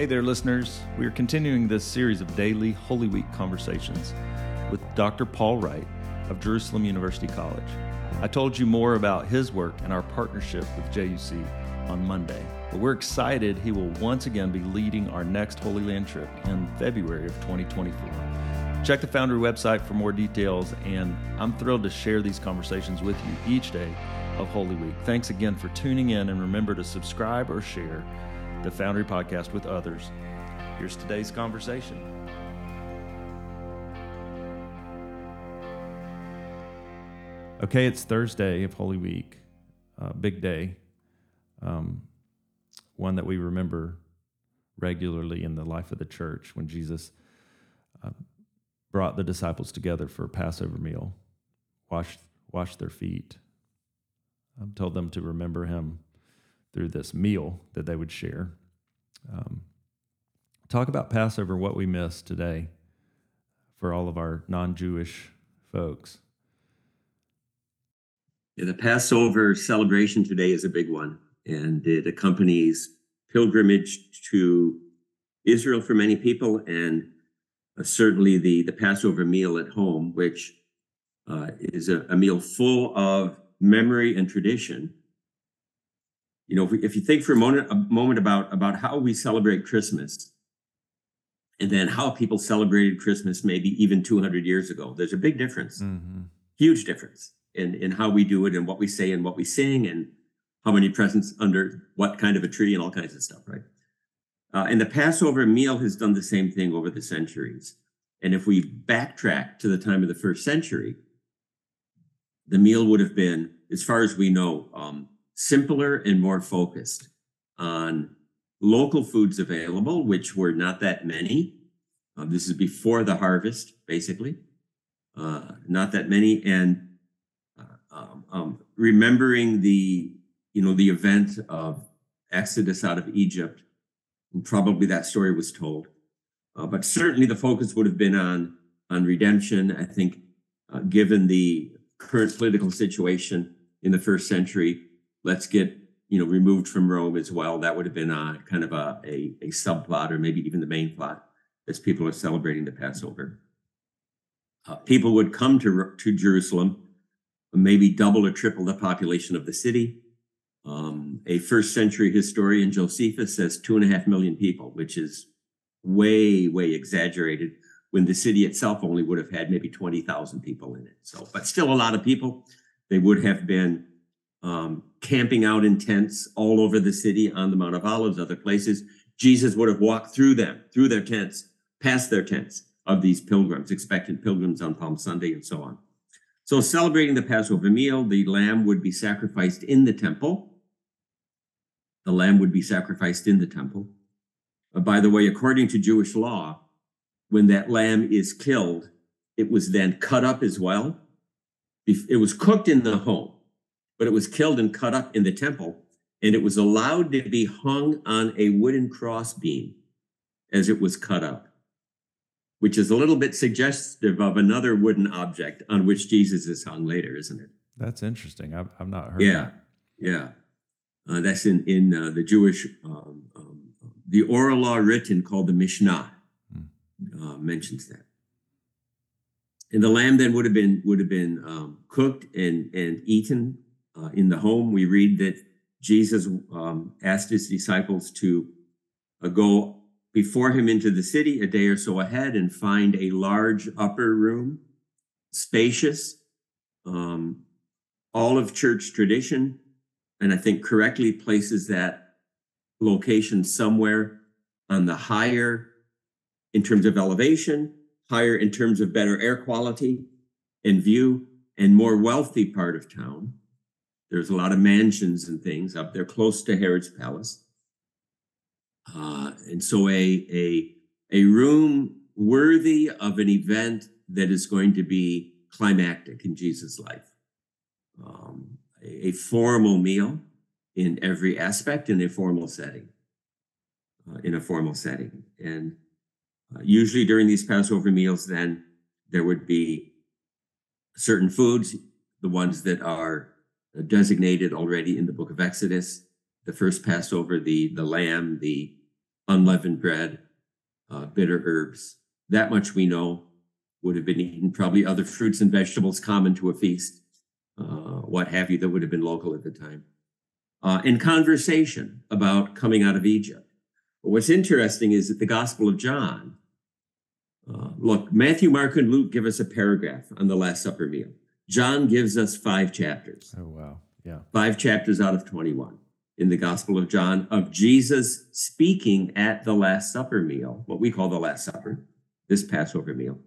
Hey there, listeners. We are continuing this series of daily Holy Week conversations with Dr. Paul Wright of Jerusalem University College. I told you more about his work and our partnership with JUC on Monday, but we're excited he will once again be leading our next Holy Land trip in February of 2024. Check the Foundry website for more details, and I'm thrilled to share these conversations with you each day of Holy Week. Thanks again for tuning in, and remember to subscribe or share the Foundry podcast with others. Here's today's conversation. Okay, it's Thursday of Holy Week, uh, big day, um, one that we remember regularly in the life of the church when Jesus uh, brought the disciples together for a Passover meal, washed, washed their feet, um, told them to remember him through this meal that they would share. Um, talk about Passover, what we miss today for all of our non Jewish folks. Yeah, the Passover celebration today is a big one, and it accompanies pilgrimage to Israel for many people, and uh, certainly the, the Passover meal at home, which uh, is a, a meal full of memory and tradition you know, if, we, if you think for a moment, a moment about about how we celebrate Christmas, and then how people celebrated Christmas maybe even 200 years ago, there's a big difference, mm-hmm. huge difference in in how we do it and what we say and what we sing and how many presents under what kind of a tree and all kinds of stuff, right? Uh, and the Passover meal has done the same thing over the centuries. And if we backtrack to the time of the first century, the meal would have been, as far as we know, um, simpler and more focused on local foods available, which were not that many. Uh, this is before the harvest, basically, uh, not that many, and uh, um, um, remembering the you know the event of Exodus out of Egypt, and probably that story was told, uh, but certainly the focus would have been on on redemption. I think, uh, given the current political situation in the first century, let's get you know removed from Rome as well. That would have been a kind of a, a, a subplot or maybe even the main plot as people are celebrating the Passover. Uh, people would come to to Jerusalem, maybe double or triple the population of the city. Um, a first century historian Josephus says two and a half million people, which is way way exaggerated when the city itself only would have had maybe 20,000 people in it. So, but still a lot of people. They would have been um, camping out in tents all over the city on the Mount of Olives, other places. Jesus would have walked through them, through their tents, past their tents of these pilgrims, expectant pilgrims on Palm Sunday, and so on. So, celebrating the Passover meal, the lamb would be sacrificed in the temple. The lamb would be sacrificed in the temple. Uh, by the way, according to Jewish law, when that lamb is killed, it was then cut up as well. It was cooked in the home but it was killed and cut up in the temple, and it was allowed to be hung on a wooden crossbeam as it was cut up, which is a little bit suggestive of another wooden object on which Jesus is hung later, isn't it? That's interesting. I've, I've not heard. Yeah, that. yeah. Uh, that's in in uh, the Jewish um, um, the oral law written called the Mishnah hmm. uh, mentions that. And the lamb then would have been would have been um, cooked and and eaten uh, in the home, we read that Jesus um, asked his disciples to uh, go before him into the city a day or so ahead and find a large upper room, spacious, um, all of church tradition, and I think correctly places that location somewhere on the higher in terms of elevation, higher in terms of better air quality and view, and more wealthy part of town. There's a lot of mansions and things up there close to Herod's palace. Uh, and so a, a, a room worthy of an event that is going to be climactic in Jesus' life. Um, a, a, formal meal in every aspect in a formal setting. Uh, in a formal setting. And uh, usually during these Passover meals, then there would be certain foods, the ones that are designated already in the book of Exodus. The first Passover, the, the lamb, the unleavened bread, uh, bitter herbs. That much we know would have been eaten. Probably other fruits and vegetables common to a feast, uh, what have you, that would have been local at the time. Uh, and conversation about coming out of Egypt. But what's interesting is that the Gospel of John, uh, look, Matthew, Mark, and Luke give us a paragraph on the Last Supper meal. John gives us five chapters. Oh, wow. Yeah. Five chapters out of 21 in the Gospel of John of Jesus speaking at the Last Supper meal, what we call the Last Supper, this Passover meal.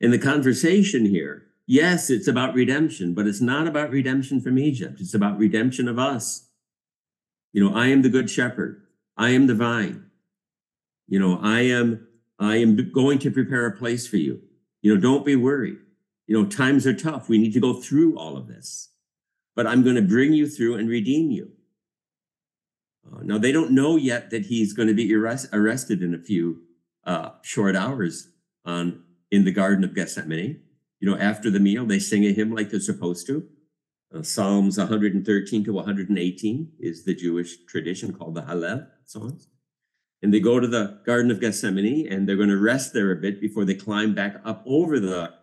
In the conversation here, yes, it's about redemption, but it's not about redemption from Egypt. It's about redemption of us. You know, I am the good shepherd. I am the vine. You know, I am I am going to prepare a place for you. You know, don't be worried. You know, times are tough. We need to go through all of this. But I'm going to bring you through and redeem you. Uh, now, they don't know yet that he's going to be arrest, arrested in a few uh, short hours on in the Garden of Gethsemane. You know, after the meal, they sing a hymn like they're supposed to. Uh, Psalms 113 to 118 is the Jewish tradition called the Hallel songs. And they go to the Garden of Gethsemane and they're going to rest there a bit before they climb back up over the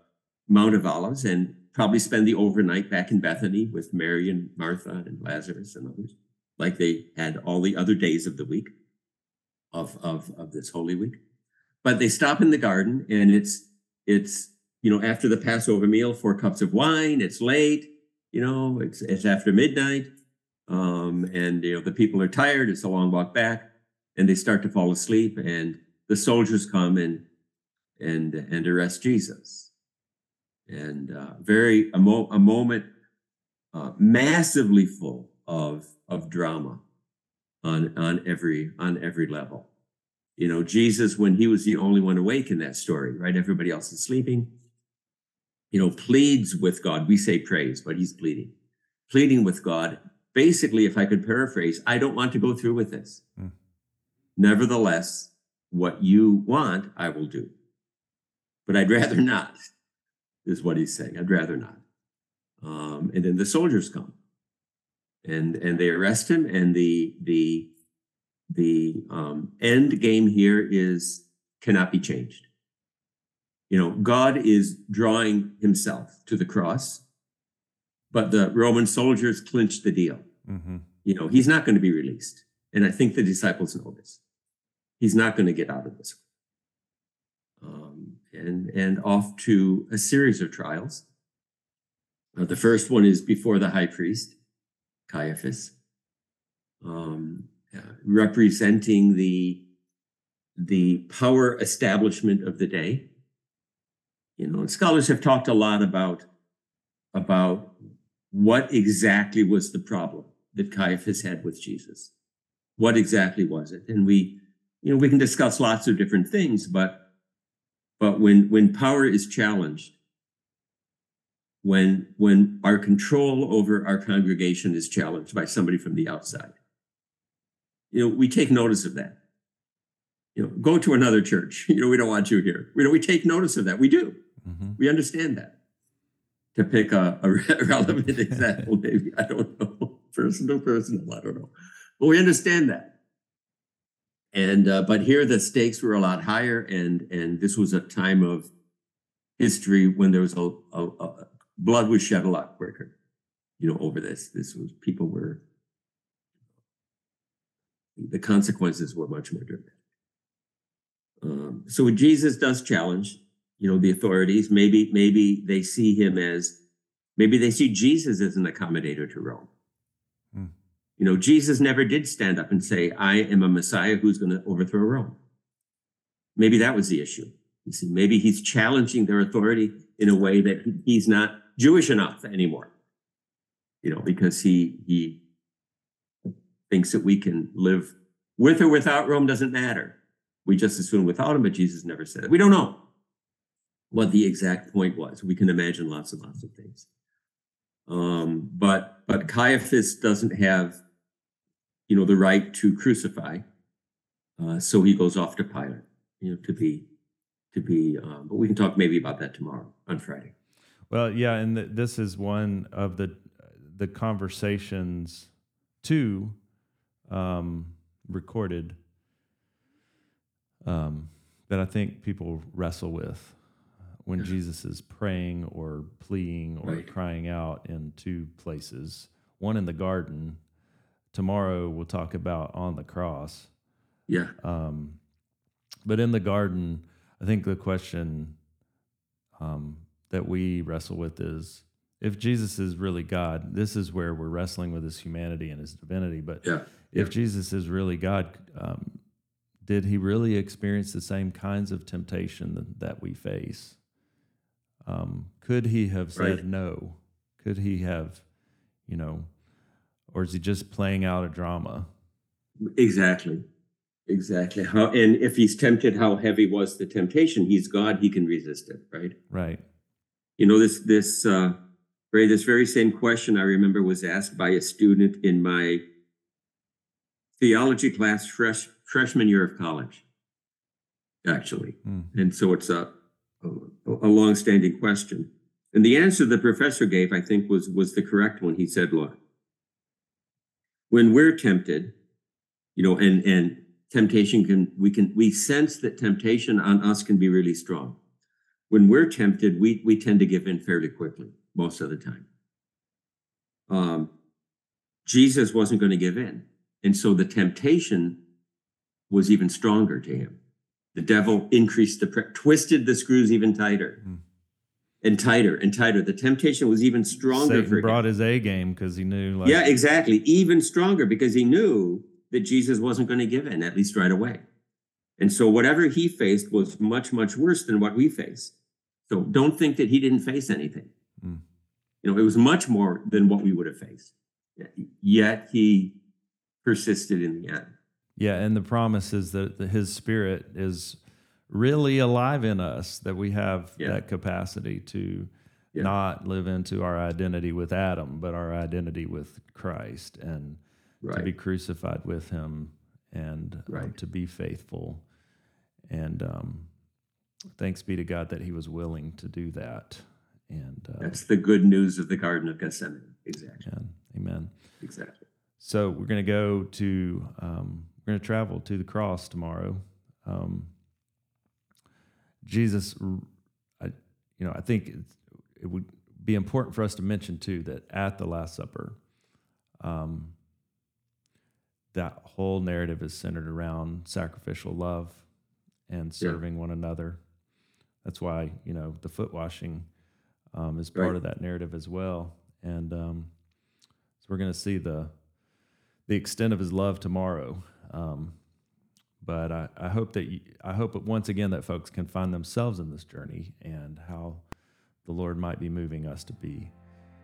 Mount of Olives and probably spend the overnight back in Bethany with Mary and Martha and Lazarus and others, like they had all the other days of the week of, of, of this Holy Week. But they stop in the garden and it's it's you know after the Passover meal, four cups of wine, it's late, you know, it's it's after midnight. Um, and you know the people are tired, it's a long walk back, and they start to fall asleep, and the soldiers come and and and arrest Jesus and uh, very a, mo- a moment uh, massively full of of drama on on every on every level. You know, Jesus when he was the only one awake in that story, right? Everybody else is sleeping. You know, pleads with God. We say praise, but he's pleading, pleading with God. Basically, if I could paraphrase, I don't want to go through with this. Mm. Nevertheless, what you want, I will do. But I'd rather not is what he's saying. I'd rather not. Um, and then the soldiers come, and and they arrest him. And the the the um, end game here is cannot be changed. You know, God is drawing Himself to the cross, but the Roman soldiers clinched the deal. Mm-hmm. You know, He's not going to be released, and I think the disciples know this. He's not going to get out of this and, and off to a series of trials. Uh, the first one is before the high priest, Caiaphas, um, uh, representing the, the power establishment of the day. You know, scholars have talked a lot about, about what exactly was the problem that Caiaphas had with Jesus. What exactly was it? And we, you know, we can discuss lots of different things, but but when when power is challenged, when when our control over our congregation is challenged by somebody from the outside, you know, we take notice of that. You know, go to another church. You know, we don't want you here. We know we take notice of that. We do. Mm-hmm. We understand that. To pick a, a relevant example, maybe I don't know, personal, personal, I don't know, but we understand that and uh, but here the stakes were a lot higher and and this was a time of history when there was a, a, a, blood was shed a lot quicker you know over this. This was people were the consequences were much more dramatic. Um, so when jesus does challenge you know the authorities maybe maybe they see him as maybe they see jesus as an accommodator to rome you know, Jesus never did stand up and say, I am a Messiah who's going to overthrow Rome. Maybe that was the issue. You see, maybe he's challenging their authority in a way that he's not Jewish enough anymore. You know, because he he thinks that we can live with or without Rome doesn't matter. We just assume without him, but Jesus never said it. We don't know what the exact point was. We can imagine lots and lots of things. Um, but but Caiaphas doesn't have you know, the right to crucify. Uh, so he goes off to Pilate, you know, to be, to be. Um, but we can talk maybe about that tomorrow on Friday. Well, yeah, and th- this is one of the the conversations, two, um, recorded um, that I think people wrestle with when Yeah. Jesus is praying or pleading or Right. crying out in two places. One in the garden. Tomorrow we'll talk about on the cross. Yeah. Um, but in the garden, I think the question um, that we wrestle with is if Jesus is really God, this is where we're wrestling with his humanity and his divinity. But Yeah. if Yeah. Jesus is really God, um, did he really experience the same kinds of temptation that, that we face? Um, could he have said Right. no? Could he have, you know, or is he just playing out a drama? Exactly. Exactly. How and if he's tempted, how heavy was the temptation? He's God, he can resist it, right? Right. You know, this this uh Ray, this very same question I remember was asked by a student in my theology class fresh freshman year of college, actually. Hmm. And so it's a a, a long-standing question. And the answer the professor gave, I think, was was the correct one. He said, look, when we're tempted, you know, and and temptation can we can we sense that temptation on us can be really strong. When we're tempted, we we tend to give in fairly quickly most of the time. Um, Jesus wasn't going to give in, and so the temptation was even stronger to him. The devil increased the pre- twisted the screws even tighter. Hmm. And tighter and tighter. The temptation was even stronger Satan for him. brought his A game because he knew. Like, Yeah, exactly. Even stronger because he knew that Jesus wasn't going to give in, at least right away. And so whatever he faced was much, much worse than what we face. So don't think that he didn't face anything. Mm. You know, it was much more than what we would have faced. Yet he persisted in the end. Yeah, and the promise is that His Spirit is really alive in us. That we have Yeah. that capacity to Yeah. not live into our identity with Adam, but our identity with Christ, and to be crucified with Him, and um, to be faithful. And um, thanks be to God that He was willing to do that. And uh, That's the good news of the Garden of Gethsemane. Exactly. amen. Amen. Exactly. So we're going to go to um, we're going to travel to the cross tomorrow. Um, Jesus, I, you know, I think it, it would be important for us to mention too that at the Last Supper, um, that whole narrative is centered around sacrificial love and Yeah. serving one another. That's why you know the foot washing um, is part Right. of that narrative as well, and um, so we're going to see the the extent of his love tomorrow. Um, but I, I hope that you, I hope once again that folks can find themselves in this journey and how the Lord might be moving us to be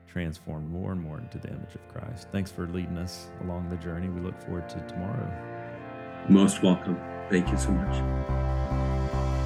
transformed more and more into the image of Christ. Thanks for leading us along the journey. We look forward to tomorrow. Most welcome. Thank you so much.